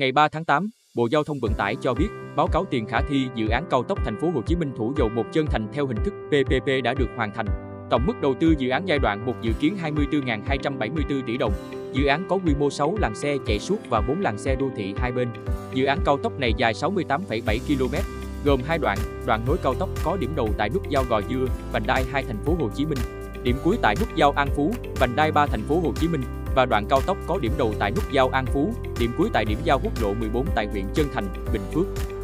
Ngày 3 tháng 8, Bộ Giao thông Vận tải cho biết, báo cáo tiền khả thi dự án cao tốc thành phố Hồ Chí Minh Thủ Dầu Một Chân Thành theo hình thức PPP đã được hoàn thành. Tổng mức đầu tư dự án giai đoạn 1 dự kiến 24.274 tỷ đồng. Dự án có quy mô 6 làn xe chạy suốt và 4 làn xe đô thị hai bên. Dự án cao tốc này dài 68,7 km, gồm hai đoạn, đoạn nối cao tốc có điểm đầu tại nút giao Gò Dưa, vành đai 2 thành phố Hồ Chí Minh, điểm cuối tại nút giao An Phú, vành đai 3 thành phố Hồ Chí Minh và đoạn cao tốc có điểm đầu tại nút giao An Phú, điểm cuối tại điểm giao quốc lộ 14 tại huyện Chân Thành, Bình Phước.